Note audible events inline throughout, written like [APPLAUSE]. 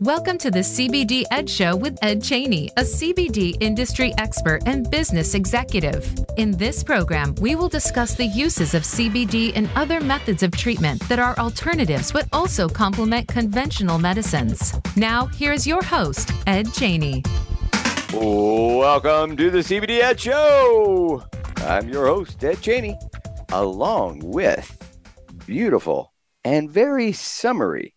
Welcome to the CBD Ed Show with Ed Cheney, a CBD industry expert and business executive. In this program, we will discuss the uses of CBD and other methods of treatment that are alternatives but also complement conventional medicines. Now, here's your host, Ed Cheney. Welcome to the CBD Ed Show. I'm your host, Ed Cheney, along with beautiful and very summery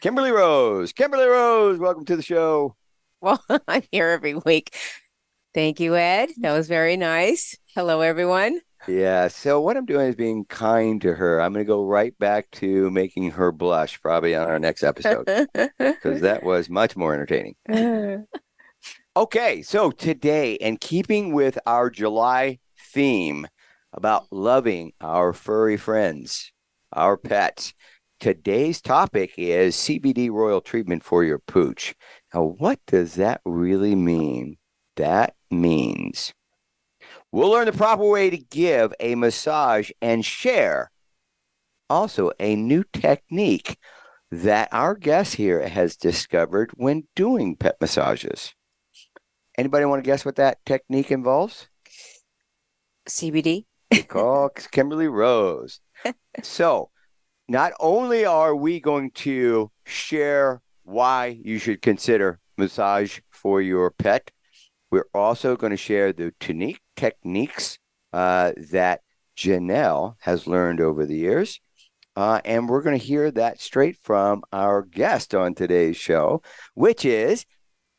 Kimberly Rose. Kimberly Rose, welcome to the show. Well, [LAUGHS] I'm here every week. Thank you, Ed. That was very nice. Hello, everyone. Yeah. So, what I'm doing is being kind to her. I'm going to go right back to making her blush probably on our next episode [LAUGHS] because that was much more entertaining. [LAUGHS] okay. So, today, and keeping with our July theme about loving our furry friends, our pets, Today's topic is CBD royal treatment for your pooch. Now, what does that really mean? That means we'll learn the proper way to give a massage and share also a new technique that our guest here has discovered when doing pet massages. Anybody want to guess what that technique involves? CBD. Call Kimberly Rose. [LAUGHS] so, not only are we going to share why you should consider massage for your pet, we're also going to share the unique techniques uh, that Janelle has learned over the years. Uh, and we're going to hear that straight from our guest on today's show, which is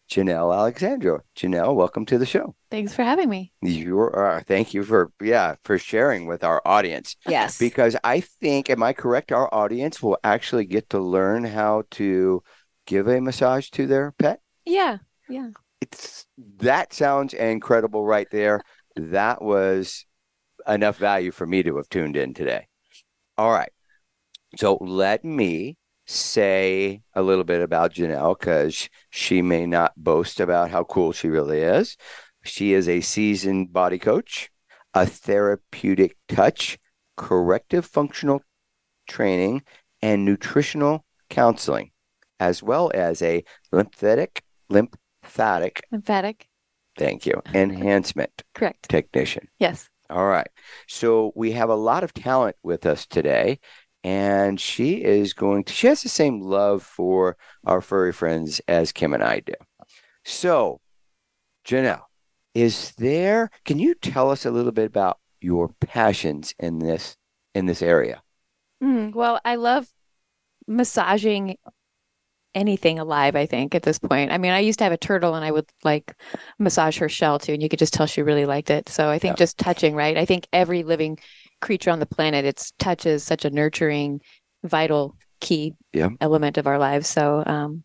Janelle Alexandra. Janelle, welcome to the show. Thanks for having me. You're uh, thank you for yeah for sharing with our audience. Yes, because I think, am I correct? Our audience will actually get to learn how to give a massage to their pet. Yeah, yeah. It's that sounds incredible right there. that was enough value for me to have tuned in today. All right, so let me say a little bit about Janelle because she may not boast about how cool she really is. She is a seasoned body coach, a therapeutic touch, corrective functional training, and nutritional counseling, as well as a lymphatic, lymphatic, lymphatic. Thank you. [LAUGHS] Enhancement. Correct. Technician. Yes. All right. So we have a lot of talent with us today and she is going to she has the same love for our furry friends as kim and i do. So janelle is there can you tell us a little bit about your passions in this in this area? Mm, well i love massaging anything alive i think at this point. I mean i used to have a turtle and i would like massage her shell too and you could just tell she really liked it. So i think yeah. just touching right? I think every living creature on the planet. Its touch is such a nurturing, vital, key yeah. element of our lives. So, um,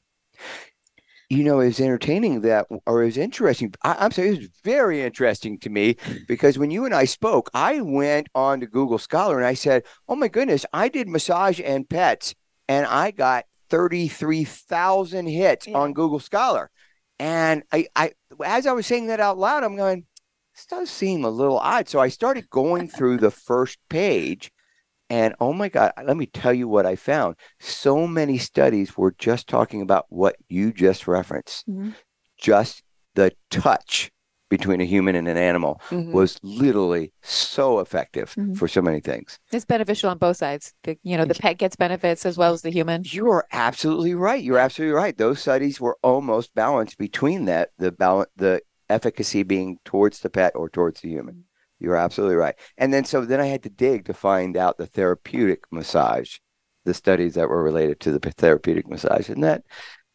you know, it's entertaining that, or it's interesting. I, am sorry, it was very interesting to me because when you and I spoke, I went on to Google Scholar and I said, "Oh my goodness, I did massage and pets, and I got 33,000 hits yeah. on Google Scholar." And I, I, as I was saying that out loud, I'm going, this does seem a little odd. So I started going through the first page and oh my God, let me tell you what I found. So many studies were just talking about what you just referenced. Mm-hmm. Just the touch between a human and an animal mm-hmm. was literally so effective mm-hmm. for so many things. It's beneficial on both sides. The, you know, the pet gets benefits as well as the human. You are absolutely right. You're absolutely right. Those studies were almost balanced between that the balance the efficacy being towards the pet or towards the human. Mm-hmm. You're absolutely right. And then so then I had to dig to find out the therapeutic massage, the studies that were related to the therapeutic massage. And that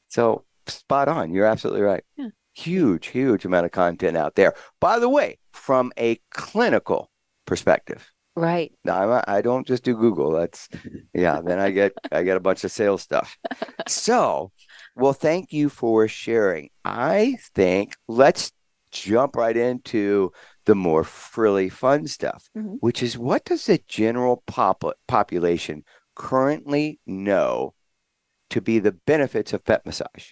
so spot on. You're absolutely right. Yeah. Huge, huge amount of content out there. By the way, from a clinical perspective. Right. Now I don't just do Google. That's yeah. Then I get I get a bunch of sales stuff. [LAUGHS] So, well, thank you for sharing. I think let's jump right into the more frilly fun stuff, mm-hmm. which is what does the general pop- population currently know to be the benefits of pet massage?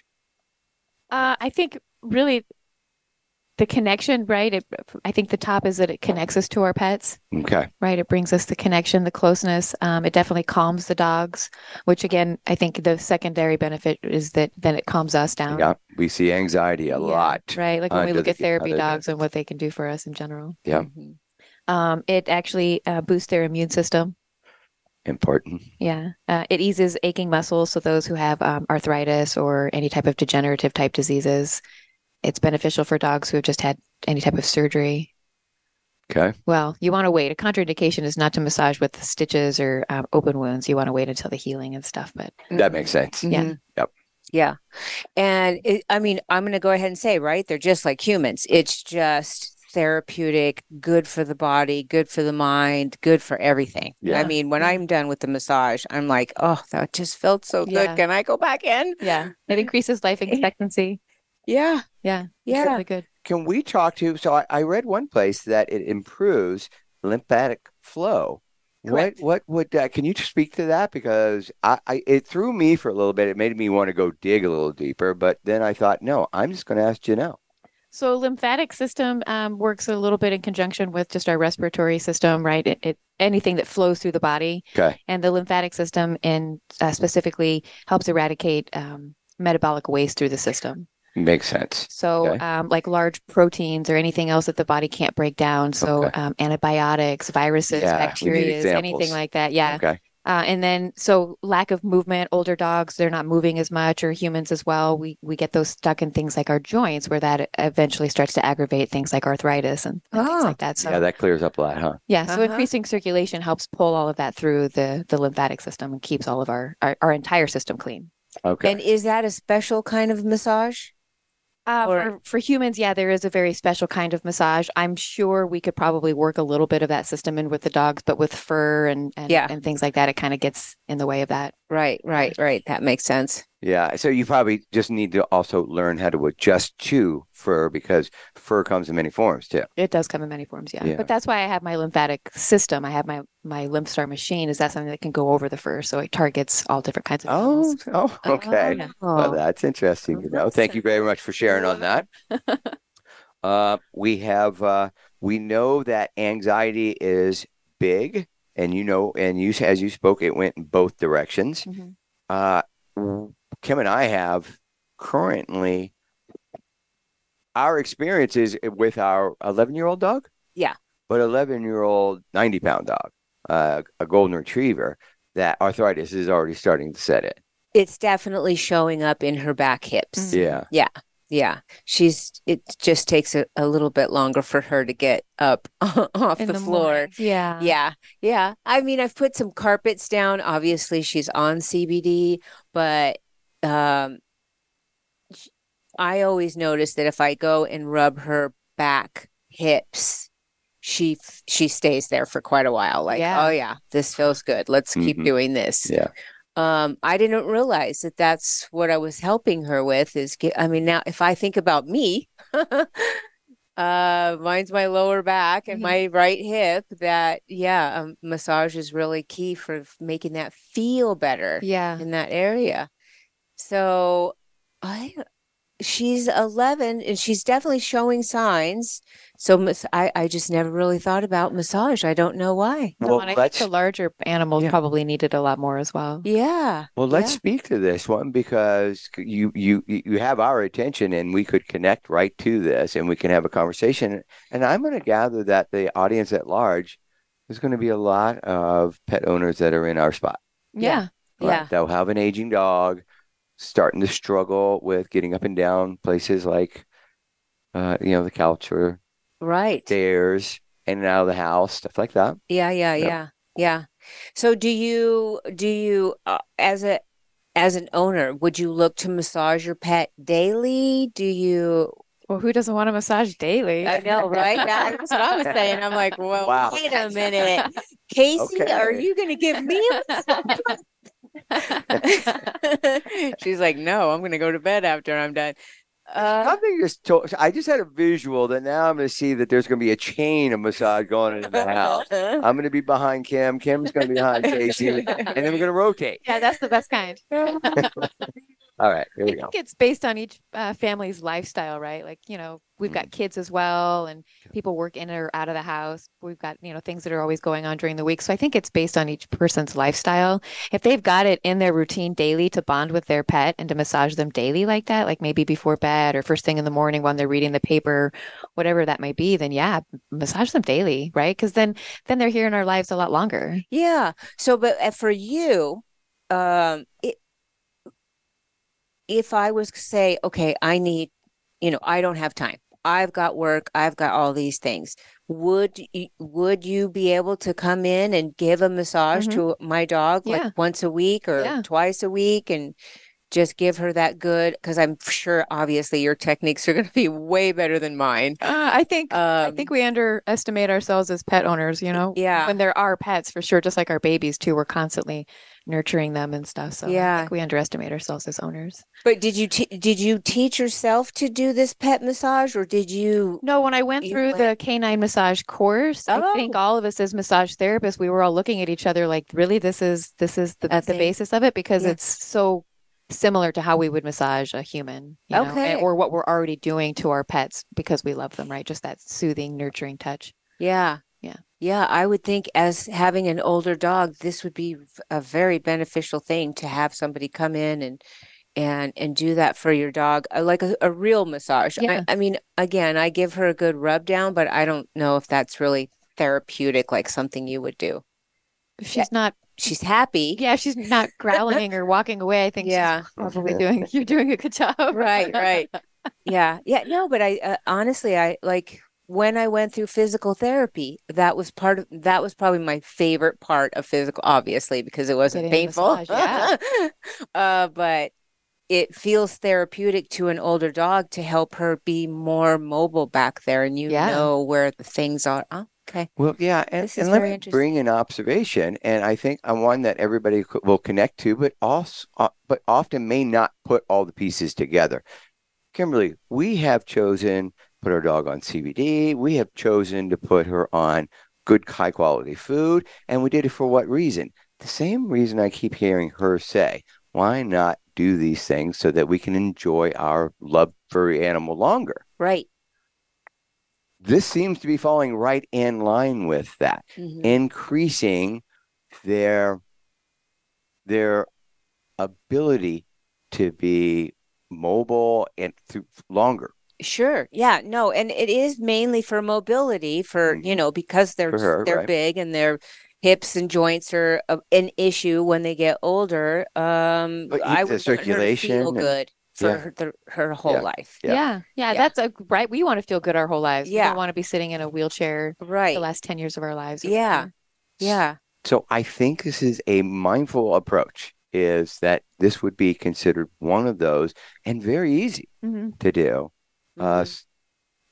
Uh, I think really the connection, right? It, I think the top is that it connects us to our pets, Okay. right? It brings us the connection, the closeness. Um, it definitely calms the dogs, which again, I think the secondary benefit is that then it calms us down. Yeah. We see anxiety a Yeah, lot. right? Like when we look at therapy dogs and what they can do for us in general. Yeah. Mhm. Um, it actually uh, boosts their immune system. Important. Yeah. Uh, it eases aching muscles. So those who have um, arthritis or any type of degenerative type diseases, it's beneficial for dogs who have just had any type of surgery. Okay. Well, you want to wait. A contraindication is not to massage with stitches or um, open wounds. You want to wait until the healing and stuff. But That makes sense. Yeah. Mhm. Yep. Yeah. And it, I mean, I'm going to go ahead and say, right? They're just like humans. It's just therapeutic, good for the body, good for the mind, good for everything. Yeah. I mean, when I'm done with the massage, I'm like, oh, that just felt so Yeah. good. Can I go back in? yeah, it increases life [LAUGHS] expectancy. Yeah. Yeah. Yeah. really good. Can we talk to? So I, I read one place that it improves lymphatic flow. Correct. What what would uh, can you speak to that? Because I, I it threw me for a little bit. It made me want to go dig a little deeper. But then I thought, no, I'm just going to ask Janelle. So lymphatic system um, works a little bit in conjunction with just our respiratory system, right? It, it anything that flows through the body, Okay. and the lymphatic system, and uh, specifically helps eradicate um, metabolic waste through the system. Makes sense. So, Okay. um, like large proteins or anything else that the body can't break down. So, Okay. um, antibiotics, viruses, Yeah, bacteria, anything like that. Yeah. Okay. Uh, and then, so lack of movement, older dogs, they're not moving as much, or humans as well. We we get those stuck in things like our joints, where that eventually starts to aggravate things like arthritis and, and things Ah. like that. So yeah, that clears up a lot, huh? yeah, so Uh-huh. increasing circulation helps pull all of that through the the lymphatic system and keeps all of our our, our entire system clean. Okay. And is that a special kind of massage? Uh, Or- for, for humans, yeah, there is a very special kind of massage. I'm sure we could probably work a little bit of that system in with the dogs, but with fur and and, Yeah. and things like that, it kind of gets in the way of that. Right, right, right. That makes sense. Yeah. So you probably just need to also learn how to adjust to fur because fur comes in many forms too. It does come in many forms, yeah. Yeah. But that's why I have my lymphatic system. I have my my lymph star machine. Is that something that can go over the fur, so it targets all different kinds of Oh, animals. oh, okay. yeah. Well, Oh, that's interesting to know. Thank you very much for sharing on that. [LAUGHS] Uh, we have uh, we know that anxiety is big, and you know, and you as you spoke, it went in both directions. Mhm. Uh, Kim and I have currently our experiences with our 11 year old dog. Yeah. But 11 year old 90 pound dog, uh, a golden retriever, that arthritis is already starting to set in. it's definitely showing up in her back hips. Mm. Yeah. Yeah. She's, it just takes a, a little bit longer for her to get up [LAUGHS] off In the, floor. mornings, Yeah. Yeah. Yeah. I mean, I've put some carpets down. Obviously, she's on CBD, but um, I always notice that if I go and rub her back hips, she f- she stays there for quite a while. Like, Yeah. oh yeah, this feels good. Let's keep Mhm. doing this. Yeah. Um, I didn't realize that that's what I was helping her with. Is get, I mean, now if I think about me, [LAUGHS] uh, mine's my lower back and my right hip. That yeah, um, massage is really key for making that feel better Yeah. in that area. So I she's 11 and she's definitely showing signs. So mas- I I just never really thought about massage. I don't know why. No, Well, and I think let's the larger animals Yeah. probably needed a lot more as well. Yeah. Well, let's Yeah. speak to this one because you you you have our attention, and we could connect right to this, and we can have a conversation. And I'm going to gather that the audience at large is going to be a lot of pet owners that are in our spot. Yeah. right? Yeah. They'll have an aging dog, starting to struggle with getting up and down places like, uh, you know, the couch or Right. stairs, in and out of the house, stuff like that. Yeah, yeah, Yep. yeah, yeah. So do you do you uh, as a as an owner, would you look to massage your pet daily? Do you Well, who doesn't want a massage daily? I know, right? That's what I was saying. I'm like, well, Wow. wait a minute. Casey, are you gonna give me a massage? [LAUGHS] She's like, no, I'm gonna go to bed after I'm done. Uh, Something just told, I just had a visual that now I'm going to see that there's going to be a chain of massage going into the house. [LAUGHS] I'm going to be behind Kim. Kim's going to be behind Casey, and then we're going to rotate. yeah, that's the best kind. [LAUGHS] All right, here I we go. think it's based on each uh, family's lifestyle, right? Like, you know, we've got kids as well, and people work in or out of the house. We've got, you know, things that are always going on during the week. So I think it's based on each person's lifestyle. If they've got it in their routine daily to bond with their pet and to massage them daily like that, like maybe before bed or first thing in the morning when they're reading the paper, whatever that might be, then yeah, massage them daily, right? Because then then they're here in our lives a lot longer. Yeah. So, but uh, for you, um, it, if I was say, okay, I need, you know, I don't have time. I've got work. I've got all these things. Would you, would you be able to come in and give a massage Mhm. to my dog Yeah. like once a week or Yeah. twice a week and just give her that good? Because I'm sure, obviously, your techniques are going to be way better than mine. Uh, I think I Um, think we underestimate ourselves as pet owners, you know? Yeah. When there are pets, for sure, just like our babies too, we're constantly nurturing them and stuff. So I Yeah. think we underestimate ourselves as owners. But did you te- did you teach yourself to do this pet massage, or did you? No, when I went through went- the canine massage course, I think Oh. all of us as massage therapists, we were all looking at each other like, really, this is this is the, the basis of it because Yeah. it's so similar to how we would massage a human, you know, Okay. or what we're already doing to our pets because we love them, right? Just that soothing, nurturing touch. Yeah. Yeah. Yeah, I would think as having an older dog, this would be a very beneficial thing to have somebody come in and and and do that for your dog, uh, like a, a real massage. Yeah. I, I mean, again, I give her a good rub down, but I don't know if that's really therapeutic, like something you would do. She's not She's happy. Yeah, she's not growling or walking away, I think Yeah. she's probably doing [LAUGHS] you're doing a good job. Right, right. Yeah, yeah. No, but I uh, honestly, I like when I went through physical therapy. That was part of that was probably my favorite part of physical, obviously, because it wasn't Getting painful. massage, yeah. [LAUGHS] uh, but it feels therapeutic to an older dog to help her be more mobile back there, and you Yeah. know where the things are. Oh, okay. Well, yeah, and, This is and let very me interesting. bring an observation, and I think I'm one that everybody co- will connect to, but also, uh, but often may not put all the pieces together. Kimberly, we have chosen put our dog on CBD. We have chosen to put her on good, high quality food, and we did it for what reason? The same reason I keep hearing her say, "Why not do these things so that we can enjoy our loved furry animal longer?" Right. This seems to be falling right in line with that Mhm. increasing their their ability to be mobile and through longer Sure. Yeah. No, and it is mainly for mobility for, you Mhm. know, because they're her, they're right. big and their hips and joints are a, an issue when they get older. Um But I would want her to circulation feel good for Yeah. her, the, her whole Yeah. life. Yeah. Yeah. yeah. Yeah. That's a right. We want to feel good our whole lives. We Yeah. don't want to be sitting in a wheelchair Right. the last 10 years of our lives. Yeah. whatever. Yeah. so i think this is a mindful approach is that this would be considered one of those and very easy Mhm. to do uh, Mhm. s-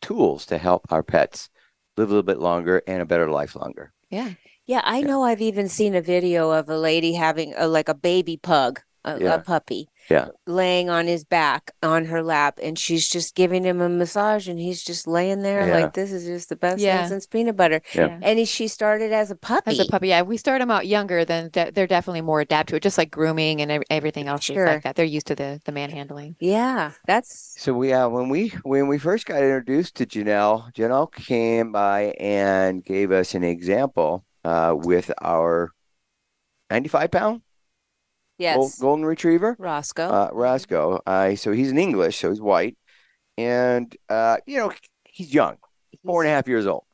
tools to help our pets live a little bit longer and a better life longer Yeah. Yeah, I Yeah. know I've even seen a video of a lady having a, like a baby pug, a, Yeah. a puppy, Yeah. laying on his back on her lap, and she's just giving him a massage, and he's just laying there Yeah. like this is just the best Yeah. thing since peanut butter. Yeah. And he, she started as a puppy. As a puppy, yeah, we start them out younger, then de- they're definitely more adapted to it, just like grooming and everything else Sure. like that. They're used to the the manhandling. Yeah, that's So we uh, when we when we first got introduced to Janelle, Janelle came by and gave us an example uh, with our 95 pound yes, gold, golden retriever, Roscoe. uh, Roscoe. Uh, so he's in English, so he's white, and uh, you know he's young, four and a half years old,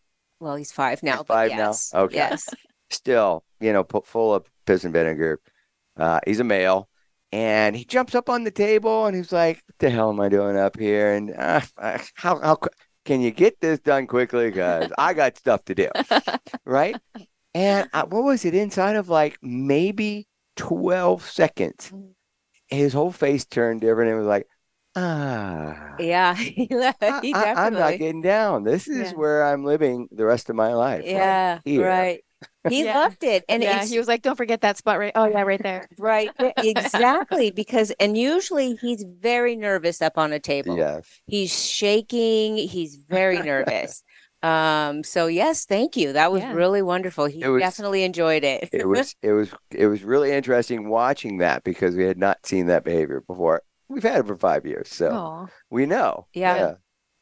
Well, he's five now. but five now? yes, Okay. Yes. still you know full of piss and vinegar. Uh, he's a male. And he jumps up on the table and he's like, "What the hell am I doing up here? And uh, how how can you get this done quickly? Because I got stuff to do, [LAUGHS] right?" And uh, what was it inside of like maybe twelve seconds? Mm. His whole face turned different and was like, "Ah, Yeah, [LAUGHS] he, left- I, he I, am not getting down. This is Yeah. where I'm living the rest of my life." Yeah, here." right. He Yeah. loved it, and yeah, he was like, "Don't forget that spot right." Oh yeah, right there. [LAUGHS] right exactly because and usually he's very nervous up on a table. Yes. He's shaking. He's very [LAUGHS] nervous. Um. So yes, thank you. That was Yeah. really wonderful. He was- definitely enjoyed it. it was it was it was really interesting watching that because we had not seen that behavior before we've had it for five years, so Aw. we know. Yeah.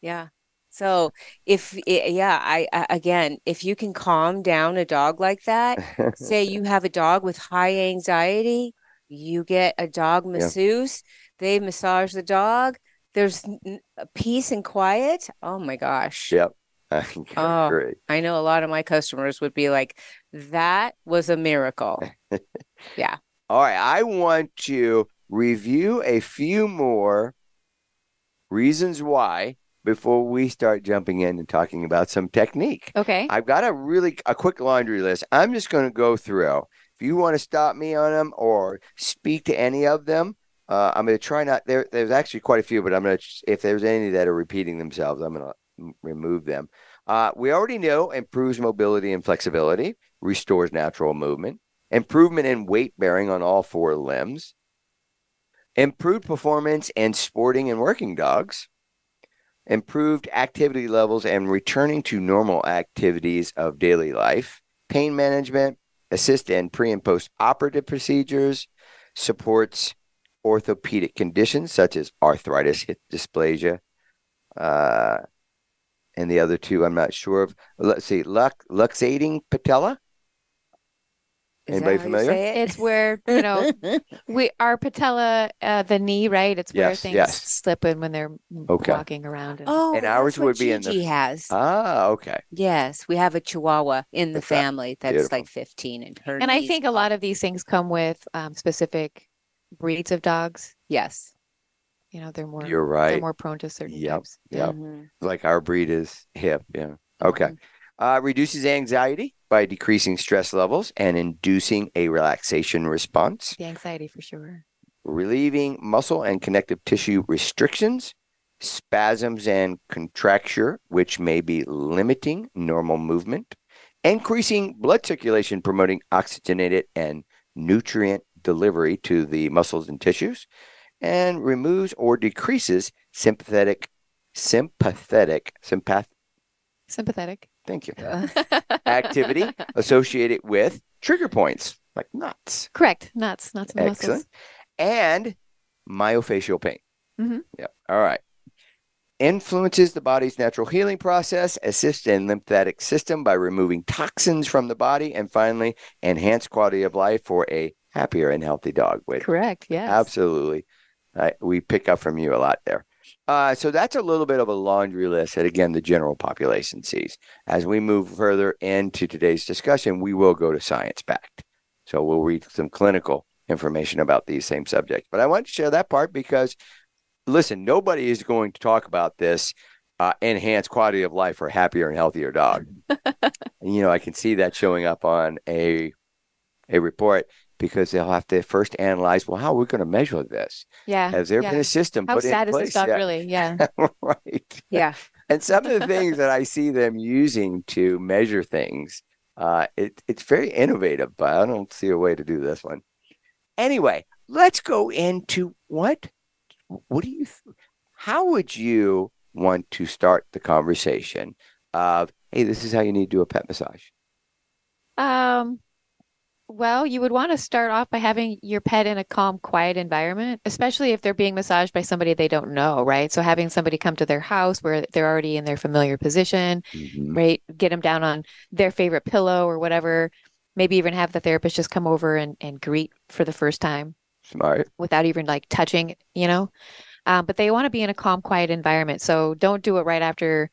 Yeah. So if yeah, I, I again, if you can calm down a dog like that, say [LAUGHS] you have a dog with high anxiety, you get a dog masseuse, they massage the dog. There's n- n- peace and quiet. Oh my gosh. yep. [LAUGHS] I Oh. agree. I know a lot of my customers would be like, that was a miracle. [LAUGHS] Yeah. All right, I want to review a few more reasons why before we start jumping in and talking about some technique. Okay. I've got a really a quick laundry list. I'm just going to go through. If you want to stop me on them or speak to any of them, uh, I'm going to try not. There, there's actually quite a few, but I'm going to. If there's any that are repeating themselves, I'm going to remove them. Uh, we already know improves mobility and flexibility, restores natural movement, improvement in weight bearing on all four limbs, improved performance in sporting and working dogs, improved activity levels and returning to normal activities of daily life, pain management, assist in pre and post operative procedures, supports orthopedic conditions such as arthritis, hip dysplasia, uh, and the other two I'm not sure of. Let's see, lux, luxating patella. Is that Anybody how you familiar? say it? It's where, you know, [LAUGHS] we our patella, uh, the knee, right? It's where Yes, things yes. slip in when they're Okay. walking around. And, Oh, And that's ours what would be in the- Gigi has. Ah, okay. Yes, we have a Chihuahua in the That's family that's Beautiful. like 15 and her and I knees think a lot of these things come with um, specific breeds of dogs. yes. You know, they're more You're they're right. more prone to certain Yep, types. yep. Mhm. Like our breed is hip. Yeah. Okay. Mhm. Uh, reduces anxiety by decreasing stress levels and inducing a relaxation response, The anxiety for sure. relieving muscle and connective tissue restrictions, spasms and contracture, which may be limiting normal movement, increasing blood circulation, promoting oxygenated and nutrient delivery to the muscles and tissues, and removes or decreases sympathetic, sympathetic, sympath. Sympathetic. Thank you. [LAUGHS] activity associated with trigger points like nuts Correct. Nuts, nuts and Excellent. muscles. and myofascial pain. Mm-hmm. Yep. All right. Influences the body's natural healing process, assists in lymphatic system by removing toxins from the body, and finally, enhance quality of life for a happier and healthy dog. Which Correct. Yes. Absolutely. I, we pick up from you a lot there. Uh, so that's a little bit of a laundry list that, again, the general population sees. As we move further into today's discussion, we will go to science backed. So we'll read some clinical information about these same subjects. But I want to share that part because, listen, nobody is going to talk about this uh, enhanced quality of life for a happier and healthier dog. [LAUGHS] you know, I can see that showing up on a a report because they'll have to first analyze, well, how are we going to measure this? Yeah. Has there yeah. been a system How put sad in is place? this stuff Yeah. really? Yeah. [LAUGHS] right. Yeah. [LAUGHS] And some of the things [LAUGHS] that I see them using to measure things, uh, it, it's very innovative, but I don't see a way to do this one. Anyway, let's go into what, what do you, how would you want to start the conversation of, hey, this is how you need to do a pet massage? Um, well, you would want to start off by having your pet in a calm, quiet environment, especially if they're being massaged by somebody they don't know, right? So having somebody come to their house where they're already in their familiar position, Mhm. right? Get them down on their favorite pillow or whatever. Maybe even have the therapist just come over and, and greet for the first time Smart. without even like touching, you know. Um, but they want to be in a calm, quiet environment. So don't do it right after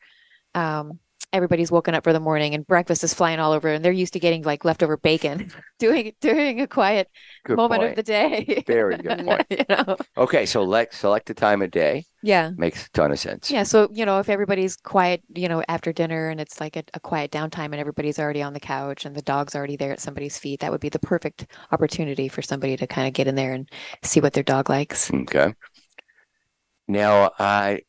um, everybody's woken up for the morning and breakfast is flying all over, and they're used to getting like leftover bacon. [LAUGHS] doing during a quiet Good moment point. of the day. Very good [LAUGHS] point. you know. Okay, so let, select a time of day. Yeah. Makes a ton of sense. Yeah. So, you know, if everybody's quiet, you know, after dinner and it's like a, a quiet downtime and everybody's already on the couch and the dog's already there at somebody's feet, that would be the perfect opportunity for somebody to kind of get in there and see what their dog likes. Okay. Now, I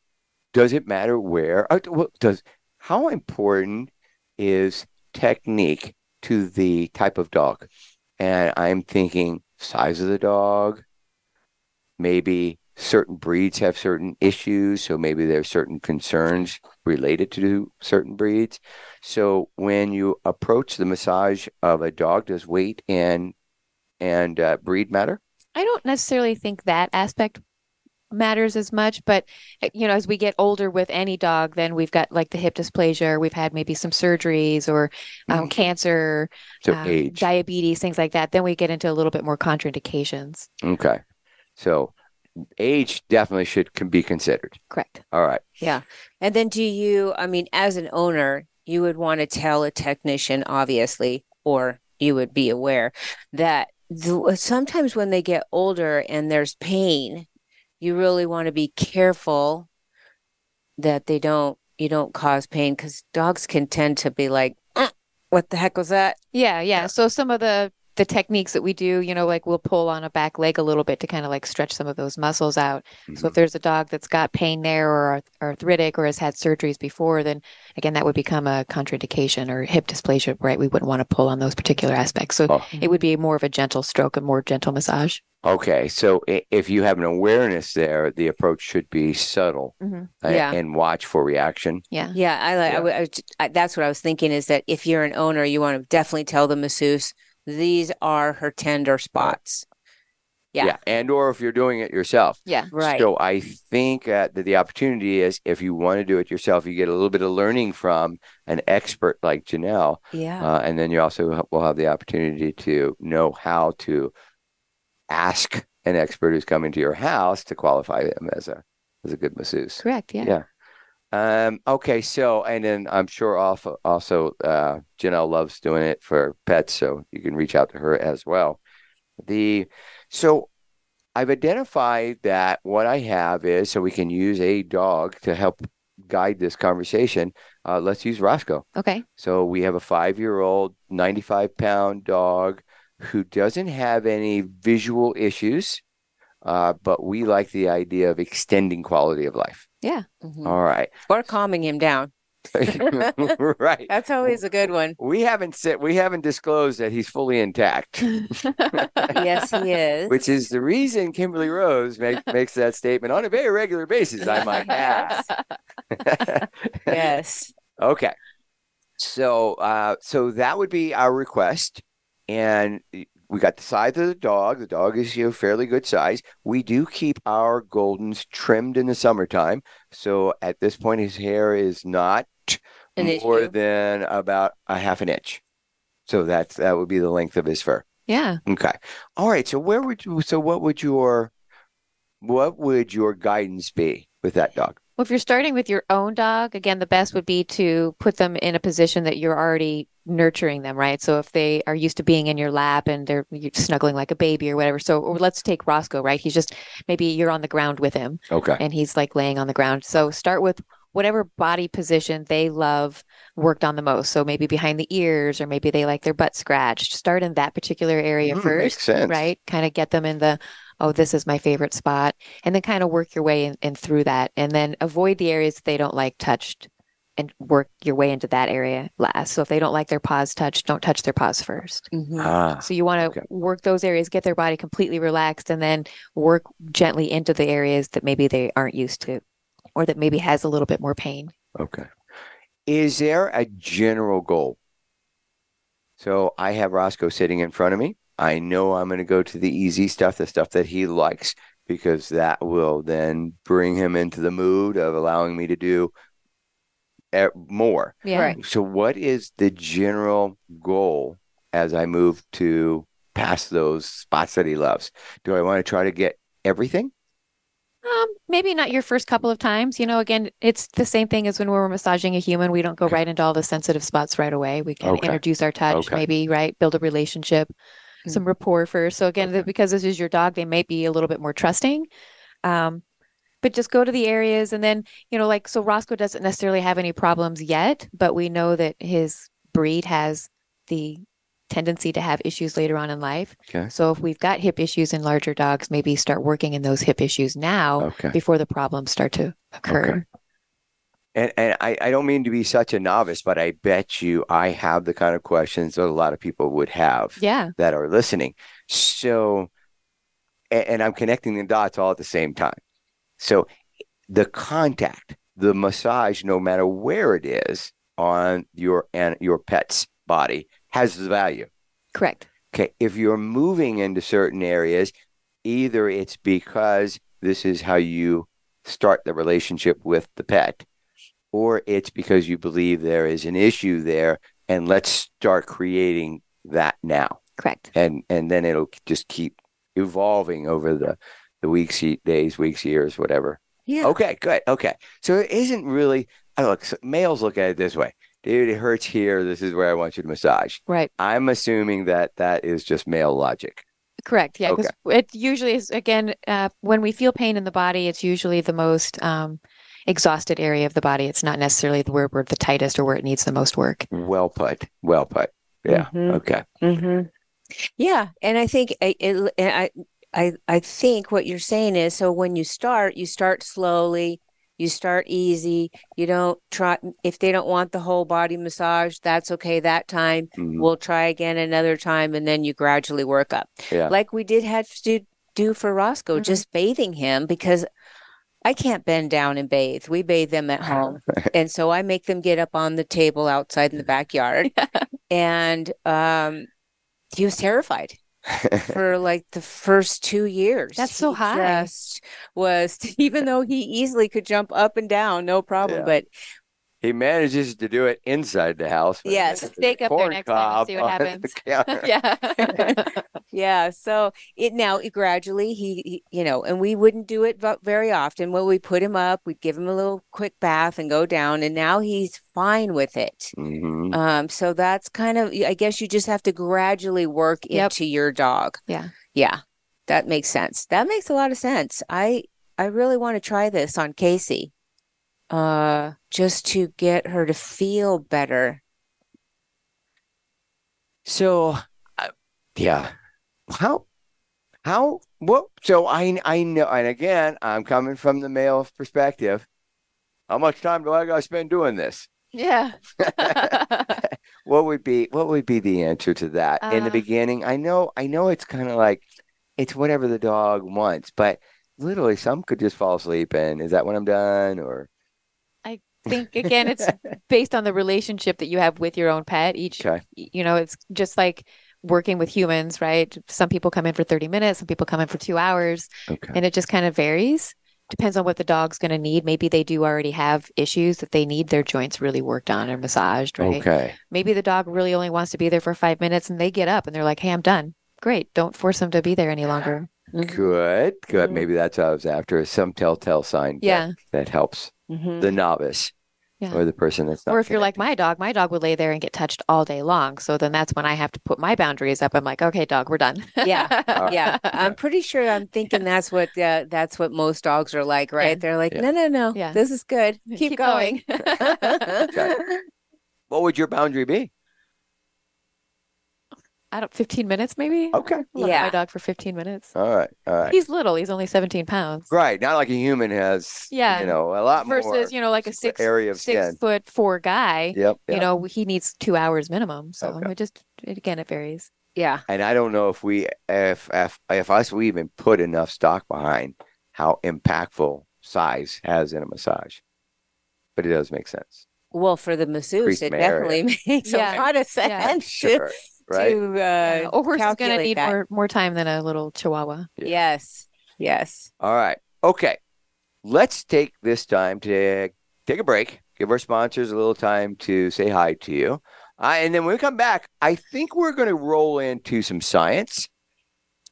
does it matter where? uh, Does how important is technique to the type of dog? And I'm thinking size of the dog. Maybe certain breeds have certain issues, so maybe there are certain concerns related to certain breeds. So when you approach the massage of a dog, does weight and and uh, breed matter? I don't necessarily think that aspect matters as much but uh, you know as we get older with any dog then we've got like the hip dysplasia we've had maybe some surgeries or um, Mhm. cancer So um, age. diabetes things like that then we get into a little bit more contraindications Okay. So age definitely should can be considered. correct All right. Yeah. And then do you, I mean, as an owner, you would want to tell a technician, obviously, or you would be aware that th- sometimes when they get older and there's pain, you really want to be careful that they don't, you don't cause pain because dogs can tend to be like, "Mm, what the heck was that? yeah, yeah so some of the the techniques that we do you know like we'll pull on a back leg a little bit to kind of like stretch some of those muscles out So if there's a dog that's got pain there or arthritic or has had surgeries before, then again, that would become a contraindication or hip dysplasia, right? We wouldn't want to pull on those particular aspects. So Oh. it would be more of a gentle stroke, a more gentle massage. Okay, so if you have an awareness there, the approach should be subtle Mhm. Yeah. and watch for reaction. Yeah. Yeah, I like. Yeah. would- I I- that's what I was thinking. Is that if you're an owner, you want to definitely tell the masseuse these are her tender spots. Yeah. yeah. And or if you're doing it yourself. Yeah. Right. So I think uh, that the opportunity is if you want to do it yourself, you get a little bit of learning from an expert like Janelle, yeah. uh, and then you also will have the opportunity to know how to ask an expert who's coming to your house to qualify them as a as a good masseuse. Correct. Yeah. Yeah. Um, okay, so and then I'm sure also also uh, Janelle loves doing it for pets, so you can reach out to her as well. The so I've identified that what I have is so we can use a dog to help guide this conversation. Uh, let's use Roscoe. Okay. So we have a five year old, 95 pound dog who doesn't have any visual issues, uh, but we like the idea of extending quality of life. Mhm. All right. Or calming him down. [LAUGHS] [LAUGHS] right. That's always a good one. We haven't said we haven't disclosed that he's fully intact, [LAUGHS] Yes, he is. which is the reason Kimberly Rose make, makes that statement on a very regular basis. I might add. yes. Okay. So uh so that would be our request. And we got the size of the dog. The dog is you know fairly good size. We do keep our Goldens trimmed in the summertime. So at this point his hair is not An more issue. than about a half an inch. So that's that would be the length of his fur. yeah. Okay. All right. So where would you so what would your what would your guidance be with that dog? Well, if you're starting with your own dog, again, the best would be to put them in a position that you're already nurturing them, right? So if they are used to being in your lap and they're you're snuggling like a baby or whatever. So or let's take Roscoe, right? He's just maybe you're on the ground with him Okay. and he's like laying on the ground. So start with whatever body position they love worked on the most. So maybe behind the ears or maybe they like their butt scratched. Start in that particular area Mm, first makes sense. right? Kind of get them in the, oh, this is my favorite spot. And then kind of work your way in, in through that. And then avoid the areas they don't like touched and work your way into that area last. So if they don't like their paws touched, don't touch their paws first. Mhm. Ah. So you want to okay. work those areas, get their body completely relaxed, and then work gently into the areas that maybe they aren't used to or that maybe has a little bit more pain. Okay. Is there a general goal? So I have Roscoe sitting in front of me. I know I'm going to go to the easy stuff, the stuff that he likes, because that will then bring him into the mood of allowing me to do more. Yeah. Right. So, what is the general goal as I move to past those spots that he loves? Do I want to try to get everything? Um, maybe not your first couple of times. You know, again, it's the same thing as when we're massaging a human. We don't go right into all the sensitive spots right away. We can Okay. introduce our touch, Okay. maybe, right? Build a relationship, some rapport first. So again, Okay. because this is your dog, they might be a little bit more trusting. Um, but just go to the areas and then, you know, like so Roscoe doesn't necessarily have any problems yet, but we know that his breed has the tendency to have issues later on in life. Okay. So if we've got hip issues in larger dogs, maybe start working in those hip issues now Okay. before the problems start to occur. And and I, I don't mean to be such a novice, but I bet you I have the kind of questions that a lot of people would have Yeah. that are listening. So, and, and I'm connecting the dots all at the same time. So, the contact, the massage, no matter where it is on your and your pet's body, has value. Correct. Okay, if you're moving into certain areas, either it's because this is how you start the relationship with the pet, or it's because you believe there is an issue there and let's start creating that now. Correct. And and then it'll just keep evolving over the the weeks, days, weeks, years, whatever. Yeah. Okay, good. Okay. So it isn't really I look so males look at it this way. Dude, it hurts here. This is where I want you to massage. Right. I'm assuming that that is just male logic. Correct. Yeah. Okay. Because it usually is, again, uh, when we feel pain in the body, it's usually the most um, exhausted area of the body. It's not necessarily where we're the tightest or where it needs the most work. Well put. Well put. Yeah. Mhm. Okay. hmm Yeah, and I think I, it, I, I, I think what you're saying is so when you start, you start slowly, you start easy. You don't try if they don't want the whole body massage, that's okay. That time Mhm. we'll try again another time, and then you gradually work up, Yeah. like we did have to do for Roscoe, Mhm. just bathing him because. I can't bend down and bathe. We bathe them at home. [LAUGHS] and so I make them get up on the table outside in the backyard. [LAUGHS] and um, he was terrified [LAUGHS] for like the first two years. That's so He high. Just was even though he easily could jump up and down, no problem. Yeah. But he manages to do it inside the house. Yes. there's Stake up there next time and see what happens. [LAUGHS] yeah. [LAUGHS] yeah, so it now it gradually he, he you know, and we wouldn't do it very often. When we put him up, we'd give him a little quick bath and go down, and now he's fine with it. Mhm. Um, so that's kind of, I guess you just have to gradually work Yep. into your dog. Yeah. Yeah. That makes sense. That makes a lot of sense. I I really want to try this on Casey. Uh just to get her to feel better. So, uh, yeah, how, how, what? So I, I know, and again, I'm coming from the male perspective. How much time do I got to spend doing this? yeah. [LAUGHS] What would be, what would be the answer to that in the Uh, beginning? I know, I know, it's kind of like it's whatever the dog wants, but literally, some could just fall asleep. And is that when I'm done, or think again, it's based on the relationship that you have with your own pet. Each, okay, you know, it's just like working with humans, right? Some people come in for 30 minutes, some people come in for two hours, okay, and it just kind of varies. Depends on what the dog's going to need. Maybe they do already have issues that they need their joints really worked on or massaged, right? okay, Maybe the dog really only wants to be there for five minutes and they get up and they're like, hey, I'm done. Great. Don't force them to be there any longer. good, good. Mhm. Maybe that's what I was after. Some telltale sign. Yeah. that helps Mhm. the novice Yeah. or the person that's not. Or if you're like my dog, my dog would lay there and get touched all day long. So then that's when I have to put my boundaries up. I'm like, okay, dog, we're done. Yeah. Uh, [LAUGHS] Yeah, I'm pretty sure I'm [LAUGHS] thinking that's what uh, that's what most dogs are like, right? They're like, Yeah. no, no, no, Yeah. this is good. Keep, going. [LAUGHS] what would your boundary be? I don't, 15 minutes maybe? Okay. I Yeah. my dog for 15 minutes. All right. All right. He's little. He's only 17 pounds. right. Not like a human has. Yeah. You know, a lot Versus, more Versus you know, like a six, area of six skin. foot four guy, Yep. you know, he needs two hours minimum. So Okay. it just, it, again, it varies. Yeah. And I don't know if we, if if if us, we even put enough stock behind how impactful size has in a massage. But it does make sense. Well, for the masseuse, Increased it my area. definitely [LAUGHS] makes Yeah. a lot of sense Yeah. to, Sure. Right. to uh, Yeah. A horse is going to need that. more, more time than a little chihuahua. Yeah. Yes. Yes. All right. Okay. Let's take this time to take a break, give our sponsors a little time to say hi to you. Uh, and then when we come back, I think we're going to roll into some science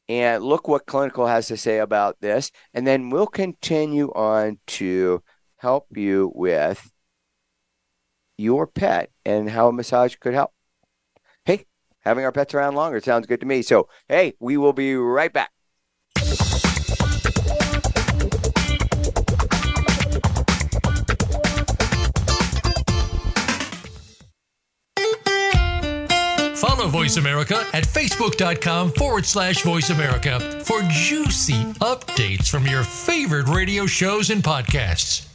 and look what clinical has to say about this. And then we'll continue on to help you with your pet and how a massage could help. Having our pets around longer sounds good to me. So, hey, we will be right back. Follow Voice America at facebook.com forward slash voice America for juicy updates from your favorite radio shows and podcasts.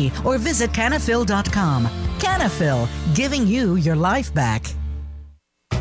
or visit canafil.com. Canafil, giving you your life back.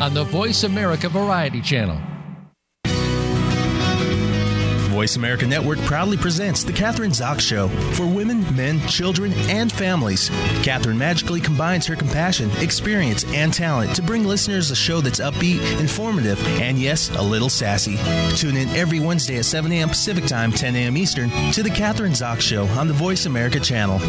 on the Voice America Variety Channel. Voice America Network proudly presents The Catherine Zox Show for women, men, children, and families. Catherine magically combines her compassion, experience, and talent to bring listeners a show that's upbeat, informative, and yes, a little sassy. Tune in every Wednesday at 7 a.m. Pacific Time, 10 a.m. Eastern to The Catherine Zox Show on the Voice America channel.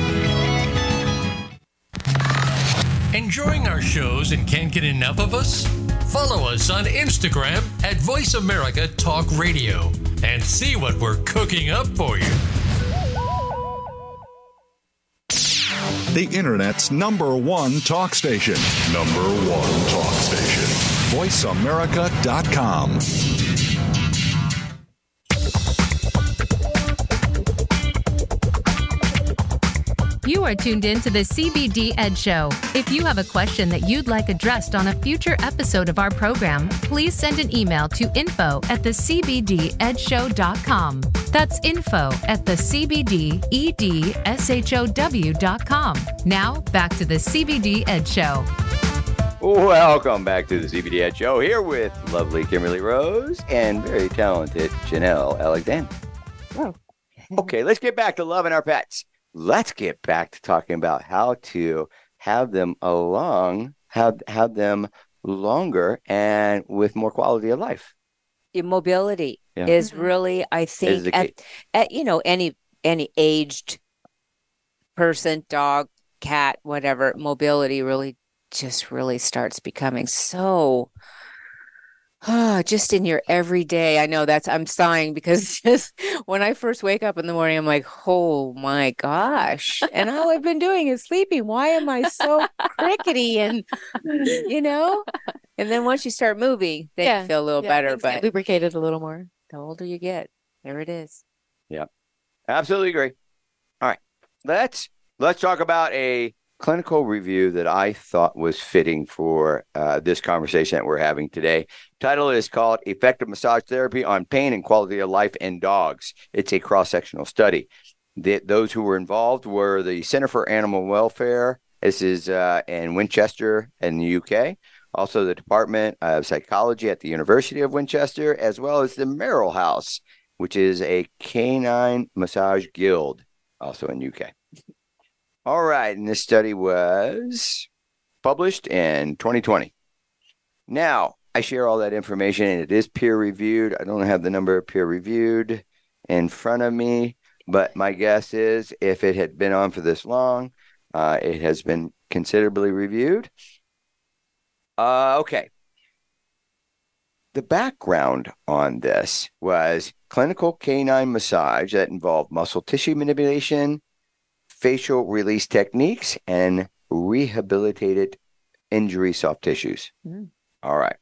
Enjoying our shows and can't get enough of us? Follow us on Instagram at Voice America Talk Radio and see what we're cooking up for you. The Internet's number one talk station. Number one talk station. VoiceAmerica.com. You are tuned in to the CBD Ed Show. If you have a question that you'd like addressed on a future episode of our program, please send an email to info at the CBDEdshow.com. That's info at the CBDEDSHOW.com. Now, back to the CBD Ed Show. Welcome back to the CBD Ed Show here with lovely Kimberly Rose and very talented Janelle Alexander. Oh. Okay, let's get back to loving our pets. Let's get back to talking about how to have them along, have have them longer and with more quality of life. Mobility Yeah. is Mhm. really, I think, at, at you know any any aged person, dog, cat, whatever, mobility really just really starts becoming so ah, just in your everyday. I know that's I'm sighing because [LAUGHS] just when I first wake up in the morning, I'm like, oh my gosh. And all I've been doing is sleeping. Why am I so crickety and you know? And then once you start moving, they Yeah, feel a little Yeah, better. things get But lubricated a little more. the older you get, there it is. Yeah. Absolutely agree. All right. Let's let's talk about a clinical review that I thought was fitting for uh, this conversation that we're having today. Title is called Effective Massage Therapy on Pain and Quality of Life in Dogs. It's a cross-sectional study. The, those who were involved were the Center for Animal Welfare. This is uh, in Winchester in the UK. Also, the Department of Psychology at the University of Winchester, as well as the Merrill House, which is a canine massage guild, also in UK. All right, and this study was published in 2020. Now, I share all that information, and it is peer reviewed. I don't have the number of peer reviewed in front of me, but my guess is if it had been on for this long, uh, it has been considerably reviewed. Uh, okay. The background on this was clinical canine massage that involved muscle tissue manipulation, fascial release techniques, and rehabilitated injury soft tissues. Mm. All right.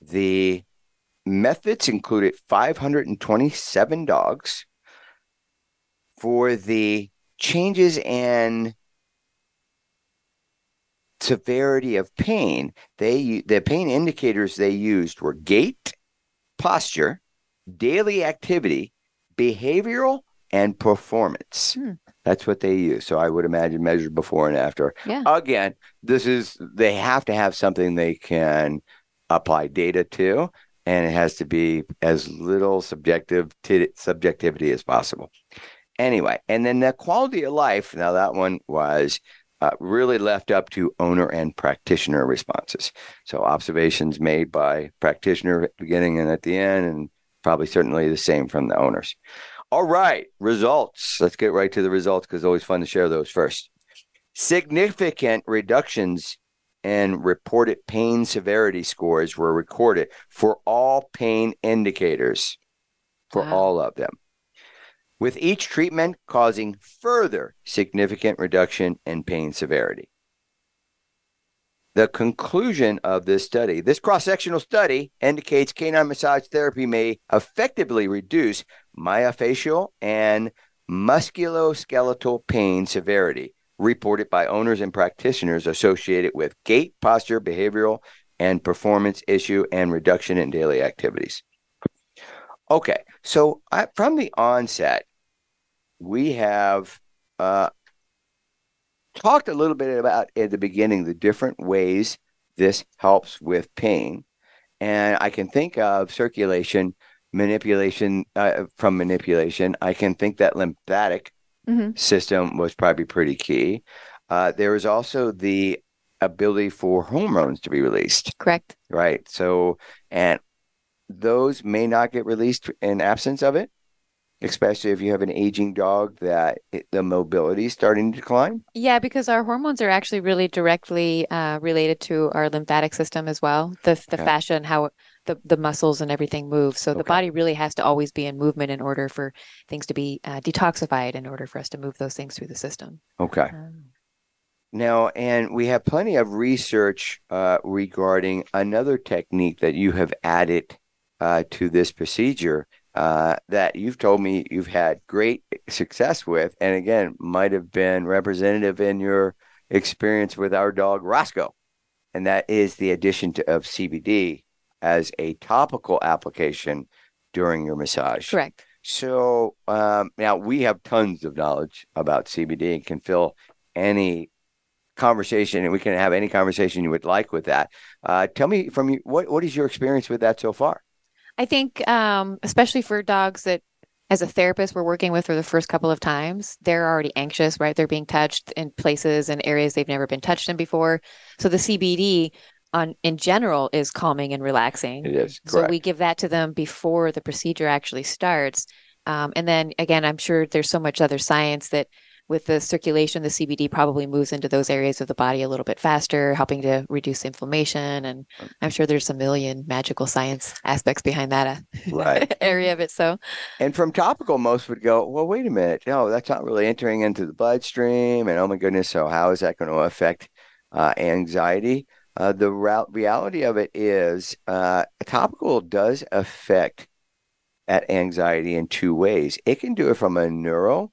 The methods included 527 dogs for the changes in severity of pain. They the pain indicators they used were gait, posture, daily activity, behavioral, and performance. Hmm. That's what they use. So I would imagine measured before and after. Yeah. Again, this is they have to have something they can apply data to, and it has to be as little subjective t- subjectivity as possible. Anyway, and then the quality of life. Now that one was uh, really left up to owner and practitioner responses. So observations made by practitioner beginning and at the end, and probably certainly the same from the owners. All right, results. Let's get right to the results because it's always fun to share those first. Significant reductions in reported pain severity scores were recorded for all pain indicators, for Wow. all of them with each treatment causing further significant reduction in pain severity. The conclusion of this study, this cross sectional study indicates canine massage therapy may effectively reduce myofascial and musculoskeletal pain severity reported by owners and practitioners associated with gait, posture, behavioral, and performance issue and reduction in daily activities. Okay, so I, from the onset, we have uh, talked a little bit about at the beginning the different ways this helps with pain. And I can think of circulation, manipulation uh, from manipulation. I can think that lymphatic Mhm. system was probably pretty key. Uh, there is also the ability for hormones to be released Correct. right? So, and those may not get released in absence of it, especially if you have an aging dog that it, the mobility is starting to decline. Yeah, because our hormones are actually really directly uh, related to our lymphatic system as well. The the fascia and how the the muscles and everything move. So the body really has to always be in movement in order for things to be uh, detoxified, in order for us to move those things through the system. Okay. Um, Now, and we have plenty of research uh, regarding another technique that you have added uh, to this procedure uh, that you've told me you've had great success with, and again, might have been representative in your experience with our dog Roscoe, and that is the addition to, of CBD as a topical application during your massage. correct. So um, now we have tons of knowledge about CBD and can fill any conversation, and we can have any conversation you would like with that. Uh, tell me from you, what what is your experience with that so far? I think, um, especially for dogs that, as a therapist, we're working with for the first couple of times, they're already anxious, right? They're being touched in places and areas they've never been touched in before. So the CBD on in general is calming and relaxing. It is So correct. we give that to them before the procedure actually starts. Um, and then again, I'm sure there's so much other science that with the circulation, the CBD probably moves into those areas of the body a little bit faster, helping to reduce inflammation. And I'm sure there's a million magical science aspects behind that uh, Right. [LAUGHS] area of it. So And from topical, most would go, well, wait a minute. No, that's not really entering into the bloodstream. And oh my goodness, so how is that going to affect uh, anxiety? Uh, the ra- reality of it is uh, topical does affect at anxiety in two ways. It can do it from a neural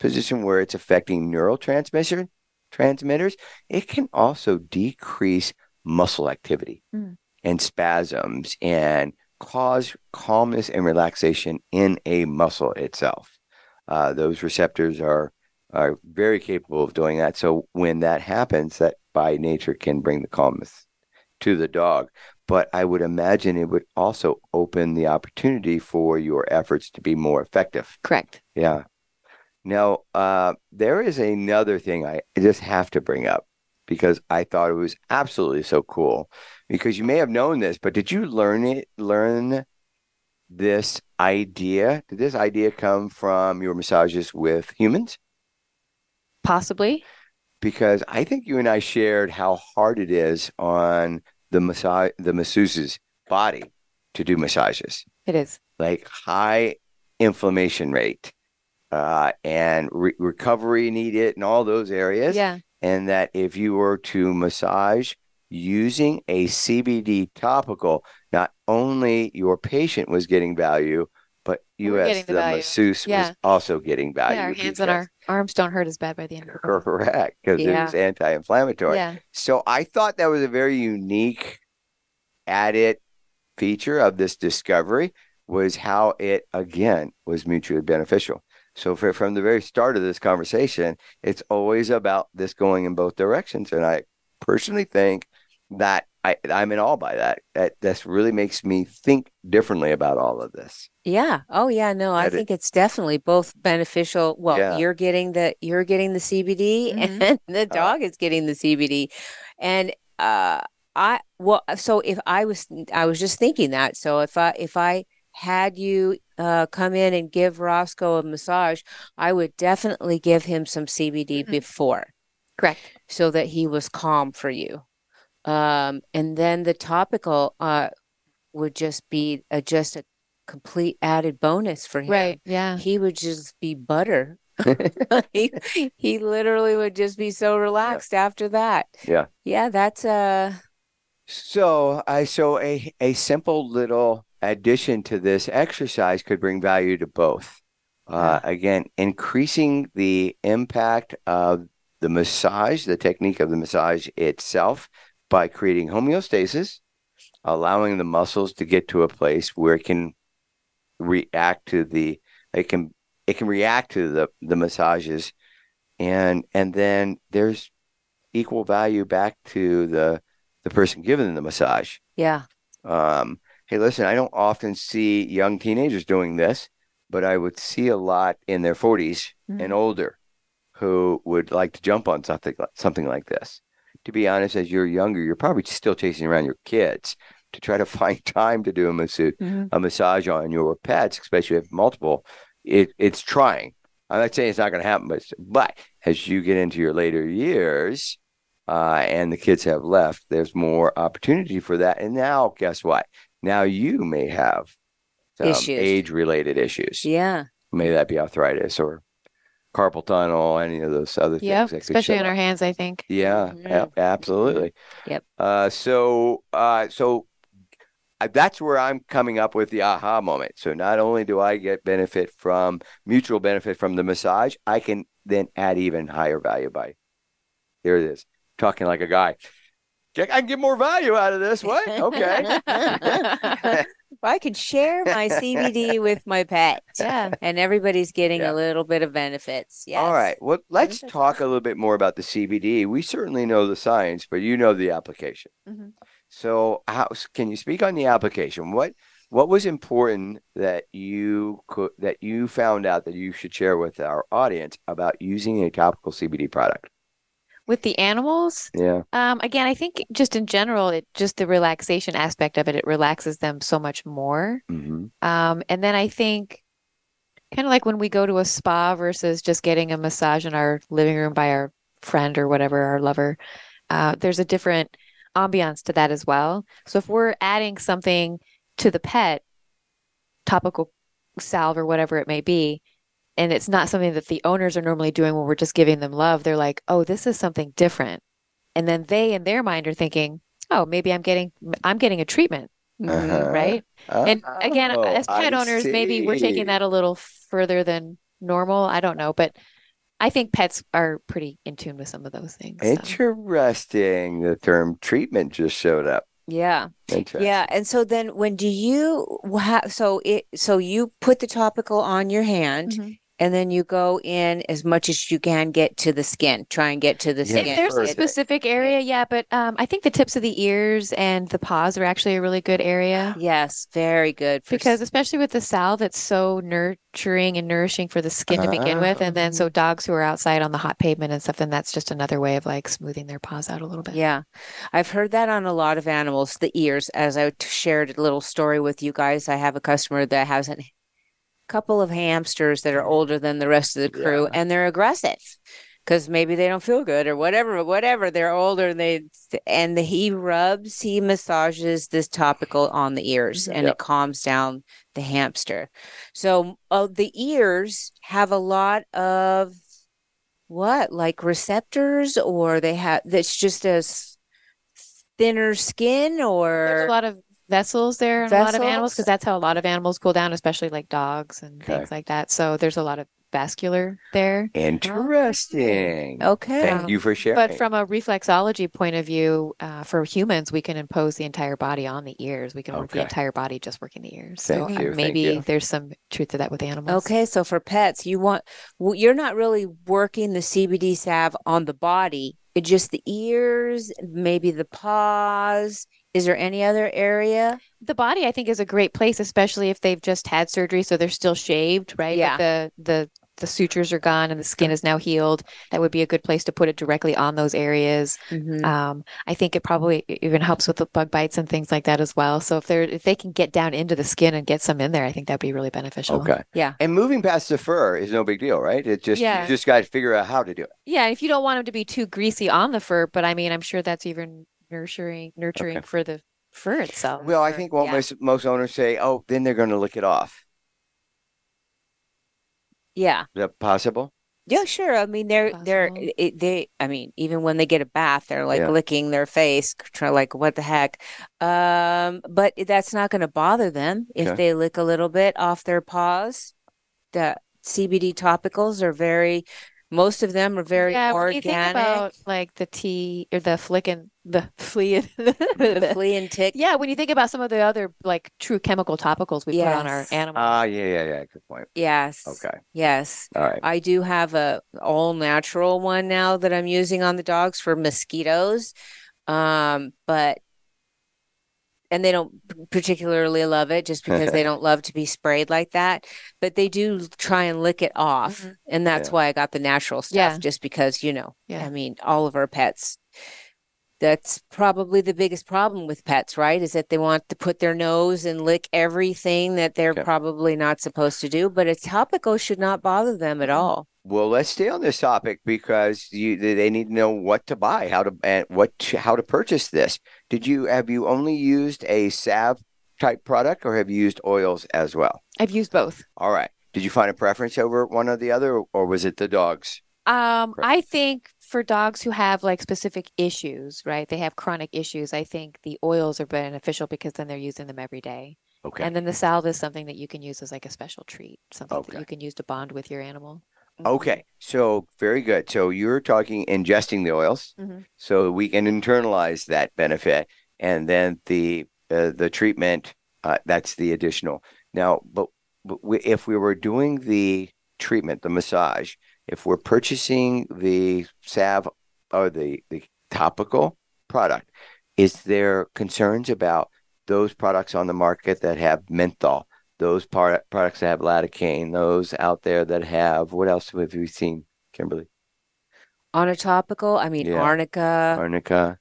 position where it's affecting neurotransmission transmitters. It can also decrease muscle activity Mm. and spasms and cause calmness and relaxation in a muscle itself. Uh, those receptors are are very capable of doing that. So when that happens, that by nature can bring the calmness to the dog. But I would imagine it would also open the opportunity for your efforts to be more effective. correct. Yeah. Now, uh, there is another thing I just have to bring up because I thought it was absolutely so cool. Because you may have known this, but did you learn it? Learn this idea? Did this idea come from your massages with humans? Possibly. Because I think you and I shared how hard it is on the massage, the masseuse's body to do massages. It is. like high inflammation rate uh, and re- recovery needed in all those areas. Yeah. And that if you were to massage using a CBD topical, not only your patient was getting value, but you We're as getting the, the value. masseuse Yeah. was also getting value. yeah. Our hands and our arms don't hurt as bad by the end of the day. Correct, because Yeah. it's anti-inflammatory. Yeah. So I thought that was a very unique added feature of this discovery was how it again was mutually beneficial. So for, from the very start of this conversation, it's always about this going in both directions. And I personally think that I I'm in awe by that. That this really makes me think differently about all of this. Yeah. Oh yeah, no, I That it- think it's definitely both beneficial. Well, Yeah. you're getting the you're getting the CBD Mhm. [LAUGHS] and the dog is getting the CBD. And uh I well so if I was I was just thinking that. So if I if I had you uh come in and give Roscoe a massage, I would definitely give him some CBD Mhm. before Correct. so that he was calm for you. Um, and then the topical uh, would just be a, just a complete added bonus for him. Right. Yeah. He would just be butter. [LAUGHS] [LAUGHS] he, he literally would just be so relaxed after that. Yeah. Yeah, that's uh So I so a a simple little addition to this exercise could bring value to both. Uh, again, increasing the impact of the massage, the technique of the massage itself, by creating homeostasis, allowing the muscles to get to a place where it can react to the it can it can react to the the massages, and and then there's equal value back to the the person giving the massage. yeah. Um, hey, listen, I don't often see young teenagers doing this, but I would see a lot in their 40s Mm-hmm. and older who would like to jump on something something like this. To be honest, as you're younger, you're probably still chasing around your kids to try to [LAUGHS] find time to do a, massage, Mhm. a massage on your pets, especially if multiple. It, it's trying. I'm not saying it's not going to happen, but but as you get into your later years, uh, and the kids have left, there's more opportunity for that. And now, guess what? Now you may have some Issues. age-related issues. Yeah. May that be arthritis or carpal tunnel, any of those other Yeah. things. that Especially on our hands, I think. Yeah, Mhm. a- absolutely. Yep. Uh, so, uh, so uh, that's where I'm coming up with the aha moment. So not only do I get benefit from mutual benefit from the massage, I can then add even higher value by. Here it is, talking like a guy. I can get more value out of this. What? Okay. [LAUGHS] [LAUGHS] I could share my CBD [LAUGHS] with my pet. Yeah. And everybody's getting Yeah. a little bit of benefits. Yes. All right. Well, let's talk a little bit more about the CBD. We certainly know the science, but you know the application. Mhm. So, how can you speak on the application? What what was important that you could that you found out that you should share with our audience about using a topical CBD product? With the animals, Yeah. um, again, I think just in general, it just the relaxation aspect of it, it relaxes them so much more. hmm Um, and then I think kind of like when we go to a spa versus just getting a massage in our living room by our friend or whatever, our lover, uh, there's a different ambiance to that as well. So if we're adding something to the pet, topical salve or whatever it may be, and it's not something that the owners are normally doing when we're just giving them love, they're like, oh, this is something different. And then they in their mind are thinking, oh, maybe I'm getting I'm getting a treatment, Uh-huh. right? And again, Oh, as pet I owners, maybe we're taking that a little further than normal. I don't know, but I think pets are pretty in tune with some of those things. so. Interesting. The term treatment just showed up. Yeah. Interesting. Yeah. And so then when do you have so it so you put the topical on your hand Mhm. And then you go in as much as you can get to the skin. Try and get to the Yeah, If skin. there's a specific area, yeah, but um, I think the tips of the ears and the paws are actually a really good area Yes, very good. For because, s- especially with the salve, it's so nurturing and nourishing for the skin to begin with. And then, so dogs who are outside on the hot pavement and stuff, then that's just another way of like smoothing their paws out a little bit. yeah, I've heard that on a lot of animals, the ears. As I shared a little story with you guys, I have a customer that has a couple of hamsters that are older than the rest of the crew Yeah. and they're aggressive because maybe they don't feel good or whatever, whatever. They're older and they, and the, he rubs, he massages this topical on the ears and Yep. it calms down the hamster. So uh, the ears have a lot of what, like receptors, or they have that's just a thinner skin, There's or a lot of vessels there in a lot of animals because that's how a lot of animals cool down, especially like dogs and Okay. things like that. So there's a lot of vascular there. Interesting. okay. Thank you for sharing. But from a reflexology point of view, uh, for humans, we can impose the entire body on the ears. We can work the Okay. entire body just working the ears. So Thank uh, you, thank maybe you. there's some truth to that with animals. Okay, so for pets, you want well, you're not really working the CBD salve on the body. it just the ears, maybe the paws. Is there any other area? The body, I think, is a great place, especially if they've just had surgery, so they're still shaved, right? But Yeah. the the the sutures are gone and the skin is now healed. That would be a good place to put it directly on those areas. Mhm. Um, I think it probably even helps with the bug bites and things like that as well. So if they're if they can get down into the skin and get some in there, I think that'd be really beneficial. Okay. Yeah. And moving past the fur is no big deal, right? It just Yeah. you just got to figure out how to do it. Yeah, if you don't want them to be too greasy on the fur, but I mean, I'm sure that's even nurturing nurturing Okay. for the fur itself. Well, I Sure, think what yeah. most most owners say, oh, then they're going to lick it off. Yeah. Is that possible? Yeah, sure. I mean, they're they're Possible. it, they. I mean, even when they get a bath, they're like Yeah. licking their face, trying like, what the heck? Um, but that's not going to bother them if Okay. they lick a little bit off their paws. The CBD topicals are very. Most of them are very yeah, when you think organic. about like the tea or the flicking the flea [LAUGHS] the flea and tick. Yeah, when you think about some of the other like true chemical topicals we put on our animals. Ah, yeah, yeah, yeah. Good point. Yes. Okay. Yes. All right. I do have a all natural one now that I'm using on the dogs for mosquitoes. Um, but and they don't particularly love it just because they [LAUGHS] don't love to be sprayed like that. But they do try and lick it off. Mhm. And that's Yeah. why I got the natural stuff, Yeah. just because, you know, Yeah. I mean, all of our pets. That's probably the biggest problem with pets, right? Is that they want to put their nose and lick everything that they're Yeah. probably not supposed to do. But a topical should not bother them at all. Well, let's stay on this topic because you they they need to know what to buy, how to and what to, how to purchase this. Did you have you only used a salve type product or have you used oils as well? I've used both. All right. Did you find a preference over one or the other, or was it the dogs? Um, I think for dogs who have like specific issues, right? They have chronic issues. I think the oils are beneficial because then they're using them every day. Okay. And then the salve is something that you can use as like a special treat, something that you can use to bond with your animal. Okay. So very good. So you're talking ingesting the oils, Mhm. so we can internalize that benefit, and then the uh, the treatment uh, that's the additional. Now, but, but we, if we were doing the treatment, the massage, if we're purchasing the salve or the the topical product, is there concerns about those products on the market that have menthol? Those par- products that have lidocaine, those out there that have what else have we seen, Kimberly? On a topical, I mean, Yeah. arnica. Arnica.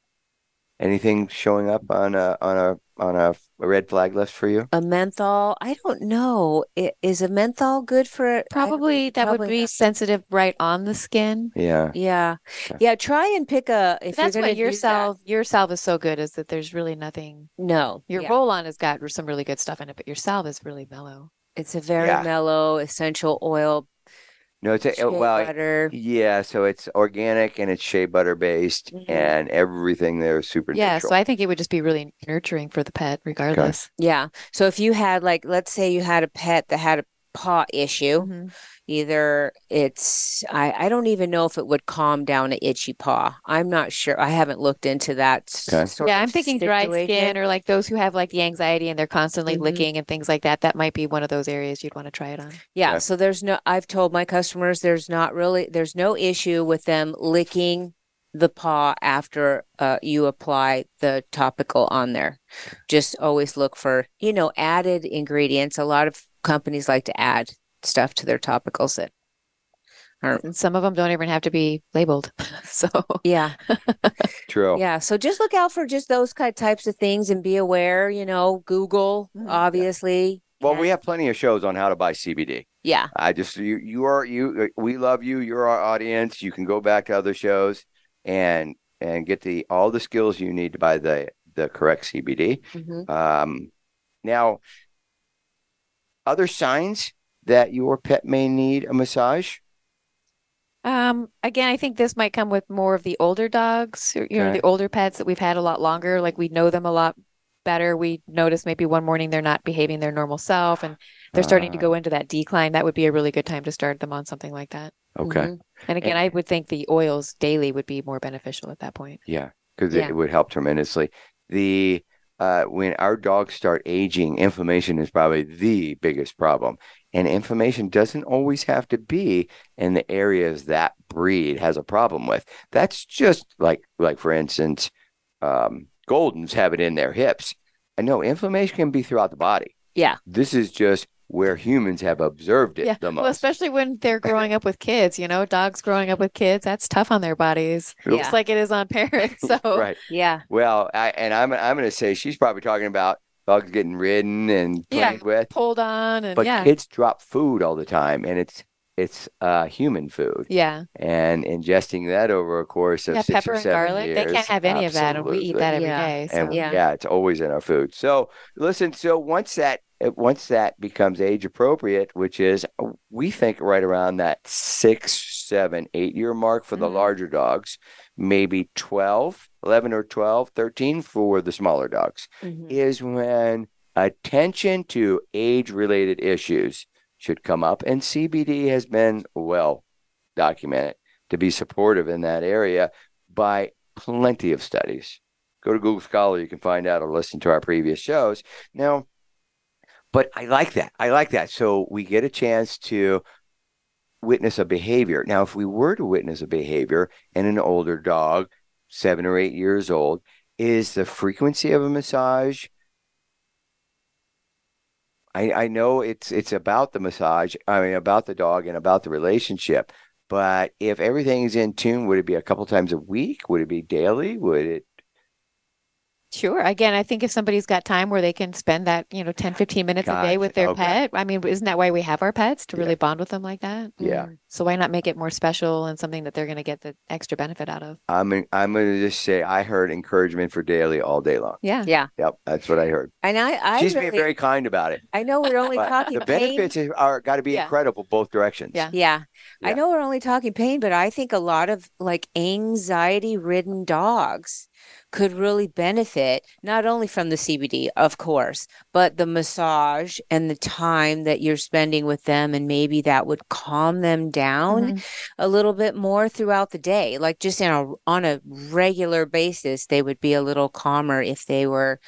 Anything showing up on a on a on a red flag list for you? A menthol, I don't know. I- Is a menthol good for I don't- Probably that would be not. sensitive right on the skin. Yeah. Yeah. Okay. Yeah, try and pick a if That's you're what your do that- salve your salve is so good is that there's really nothing. No. Your yeah. roll on has got some really good stuff in it, but your salve is really mellow. It's a very Yeah. mellow essential oil No, it's a, shea well, butter. yeah. So it's organic and it's shea butter based, Mhm. and everything there is super Yeah, neutral. so I think it would just be really nurturing for the pet, regardless. Yeah. So if you had like let's say you had a pet that had a paw issue, Mhm. Either it's I I don't even know if it would calm down an itchy paw. I'm not sure. I haven't looked into that s- Okay. sort Yeah, I'm thinking dry skin or like those who have like the anxiety and they're constantly Mhm. licking and things like that. That might be one of those areas you'd want to try it on. Yeah, Okay. so there's no, I've told my customers there's not really, there's no issue with them licking the paw after uh, you apply the topical on there. Just always look for, you know, added ingredients. A lot of companies like to add stuff to their topicals that aren't, And some of them don't even have to be labeled. [LAUGHS] so yeah, [LAUGHS] True. yeah. So just look out for just those kind types of things and be aware, you know, Google, Mhm. obviously. Well, we have plenty of shows on how to buy CBD. yeah, I just you you are you we love you. You're our audience. You can go back to other shows and and get the all the skills you need to buy the the correct CBD. mhm. Um, now, other signs that your pet may need a massage. Um, again, I think this might come with more of the older dogs, or, you know, the older pets that we've had a lot longer. Like we know them a lot better. We notice maybe one morning they're not behaving their normal self and they're starting to Ah. go into that decline. That would be a really good time to start them on something like that. Okay, Mhm. And again, I would think the oils daily would be more beneficial at that point. yeah, because Yeah. it, would help tremendously. The uh, when our dogs start aging, inflammation is probably the biggest problem. And inflammation doesn't always have to be in the areas that breed has a problem with. That's just like, like for instance, um, Goldens have it in their hips. I know inflammation can be throughout the body. Yeah. This is just where humans have observed it Yeah. the most. Well, especially when they're growing up with kids, you know, dogs growing up with kids, that's tough on their bodies. Yeah. Just like it is on parents. [LAUGHS] So right. Yeah. Well, I, and I'm I'm going to say she's probably talking about dogs getting ridden and Yeah. with. pulled on and But yeah. kids drop food all the time, and it's it's uh, human food, yeah. and ingesting that over a course of Yeah, six pepper or and seven garlic. They can't have any of that and we eat that every Yeah. day. So And Yeah. yeah, it's always in our food. So listen, so once that once that becomes age appropriate, which is we think right around that six, seven, eight year mark for the Mhm. larger dogs, maybe 12, 11 or 12, 13 for the smaller dogs, Mhm. is when attention to age related issues should come up. And CBD has been well documented to be supportive in that area by plenty of studies. Go to Google Scholar, you can find out or listen to our previous shows. Now, but I like that. I like that. So we get a chance to witness a behavior. Now, if we were to witness a behavior in an older dog, seven or eight years old, is the frequency of a massage I, I know it's it's about the massage, I mean about the dog and about the relationship. But if everything is in tune, would it be a couple times a week? Would it be daily? Would it Sure. Again, I think if somebody's got time where they can spend that, you know, 10, 15 minutes a day with their Okay. pet, I mean, isn't that why we have our pets to Yeah. really bond with them like that? Yeah. Mm. So why not make it more special and something that they're going to get the extra benefit out of? I'm I'm going to just say I heard encouragement for daily all day long. Yeah. Yeah. Yep, that's what I heard. And I, I She's really, being very kind about it. I know we're only talking the pain. benefits are got to be Yeah. incredible both directions. Yeah. Yeah. I know we're only talking pain, but I think a lot of like anxiety ridden dogs could really benefit not only from the CBD, of course, but the massage and the time that you're spending with them. And maybe that would calm them down Mhm. a little bit more throughout the day. Like just in a, on a regular basis, they would be a little calmer if they were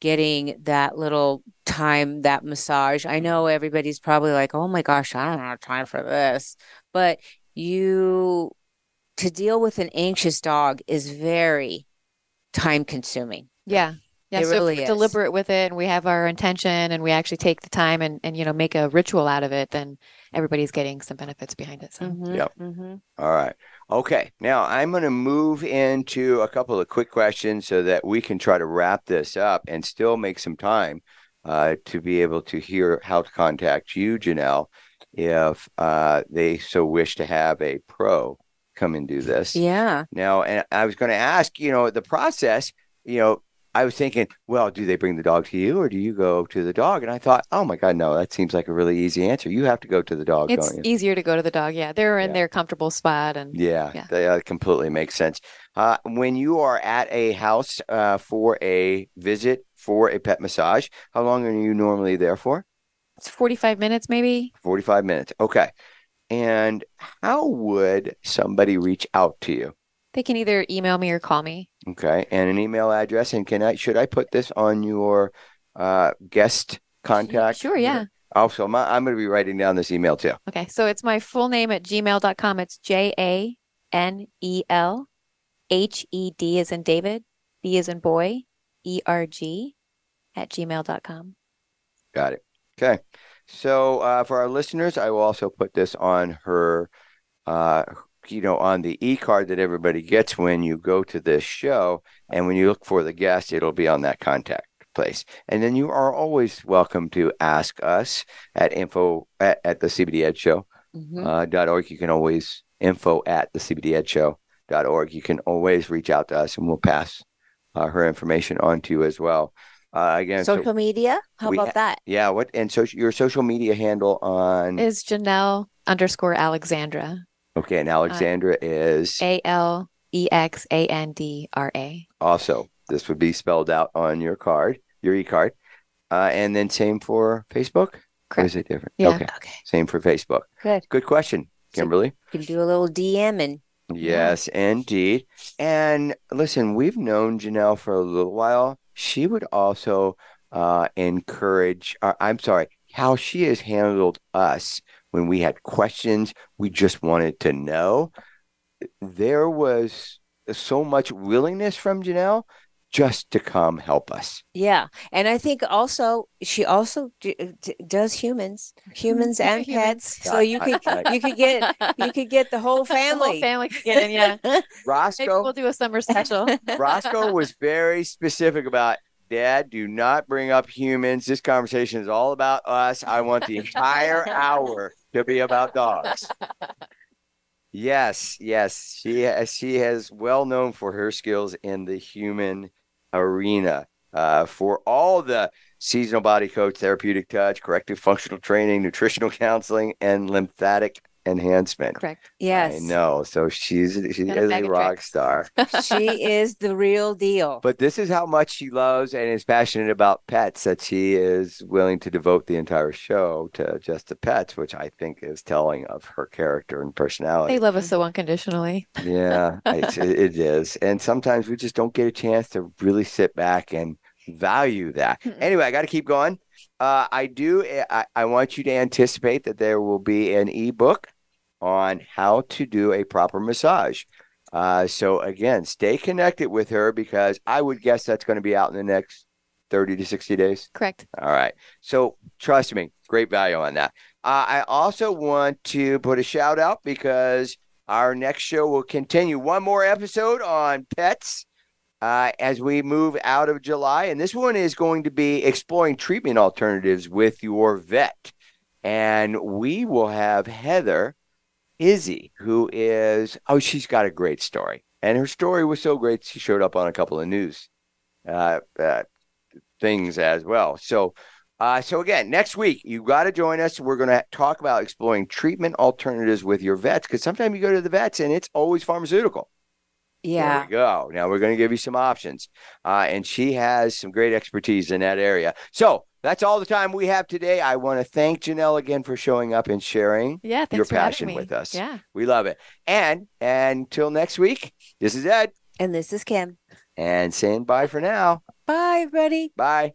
getting that little time, that massage. I know everybody's probably like, oh my gosh, I don't have time for this. But you, to deal with an anxious dog is very time consuming. Yeah. Yeah. It so really if we're deliberate with it and we have our intention and we actually take the time and, and, you know, make a ritual out of it, then everybody's getting some benefits behind it. So Yep. Mm-hmm. All right. Okay. Now I'm going to move into a couple of quick questions so that we can try to wrap this up and still make some time uh, to be able to hear how to contact you, Janelle, if uh, they so wish to have a pro come and do this. Yeah. Now, and I was going to ask, you know, the process, you know, I was thinking, well, do they bring the dog to you or do you go to the dog? And I thought, oh my God, no, that seems like a really easy answer. You have to go to the dog, it's easier to go to the dog. Yeah. They're in Yeah. their comfortable spot and Yeah, Yeah. that completely makes sense. Uh, when you are at a house uh, for a visit for a pet massage, how long are you normally there for? it's 45 minutes maybe. 45 minutes. Okay. And how would somebody reach out to you? They can either email me or call me. Okay. And an email address. And can I, should I put this on your uh, guest contact? Sure. Yeah. Also, my, I'm going to be writing down this email too. Okay. So it's my full name at gmail.com. It's J A N E L H E D is in David, B is in boy, E R G at gmail.com. Got it. Okay. So uh, for our listeners, I will also put this on her, uh, you know, on the e card that everybody gets when you go to this show. And when you look for the guest, it'll be on that contact place. And then you are always welcome to ask us at info at, at the CBD Ed Show Mhm. uh, dot org. You can always info at the CBD Ed Show dot org. You can always reach out to us and we'll pass uh, her information on to you as well. Uh, again, so- Social media? How we about ha- that? yeah. What and so your social media handle on Is Janelle underscore Alexandra. okay, and Alexandra is A L E X A N D R A. also this would be spelled out on your card, your e card, uh, and then same for Facebook. Or is it different? Yeah. Okay, Okay. same for Facebook. Good. Good question, So- Kimberly. You can do a little DM and. Yes, indeed. And listen, we've known Janelle for a little while. She would also uh, encourage, uh, I'm sorry, how she has handled us when we had questions, we just wanted to know. There was so much willingness from Janelle just to come help us. Yeah, and I think also she also d- d- does humans, mm-hmm. humans and Humans. pets. So you could you could get you could get the whole [LAUGHS] The whole family. family could get in, yeah. [LAUGHS] Maybe Roscoe we'll do a summer special. [LAUGHS] Roscoe was very specific about Dad, do not bring up humans. This conversation is all about us. I want the entire hour to be about dogs. Yes, yes. She has, she has well known for her skills in the human arena. Uh, for all the seasonal body coach, therapeutic touch, corrective functional training, nutritional counseling, and lymphatic enhancement. Correct. Yes, I know. So she's she Got a is bag a of rock tricks. star. [LAUGHS] she is the real deal. But this is how much she loves and is passionate about pets that she is willing to devote the entire show to just the pets, which I think is telling of her character and personality. They love us so unconditionally. yeah, [LAUGHS] it's, it it is. And sometimes we just don't get a chance to really sit back and value that. Mm-mm. Anyway, I got to keep going. Uh, I do. I, I want you to anticipate that there will be an ebook on how to do a proper massage. Uh, so again, stay connected with her because I would guess that's going to be out in the next 30 to 60 days. Correct. All right. So trust me, great value on that. Uh, I also want to put a shout out because our next show will continue one more episode on pets uh, as we move out of July. And this one is going to be exploring treatment alternatives with your vet. And we will have Heather Izzy, who is, oh, she's got a great story. And her story was so great, she showed up on a couple of news uh, uh, things as well. So, uh, so again, next week you got to join us. We're going to talk about exploring treatment alternatives with your vets because sometimes you go to the vets and it's always pharmaceutical. There yeah, we go. Now we're going to give you some options, uh, and she has some great expertise in that area. So that's all the time we have today. I want to thank Janelle again for showing up and sharing Yeah. Thanks your for having passion with us. Yeah. We love it. And until next week, this is Ed, and this is Kim. and saying bye for now. Bye, everybody. Bye.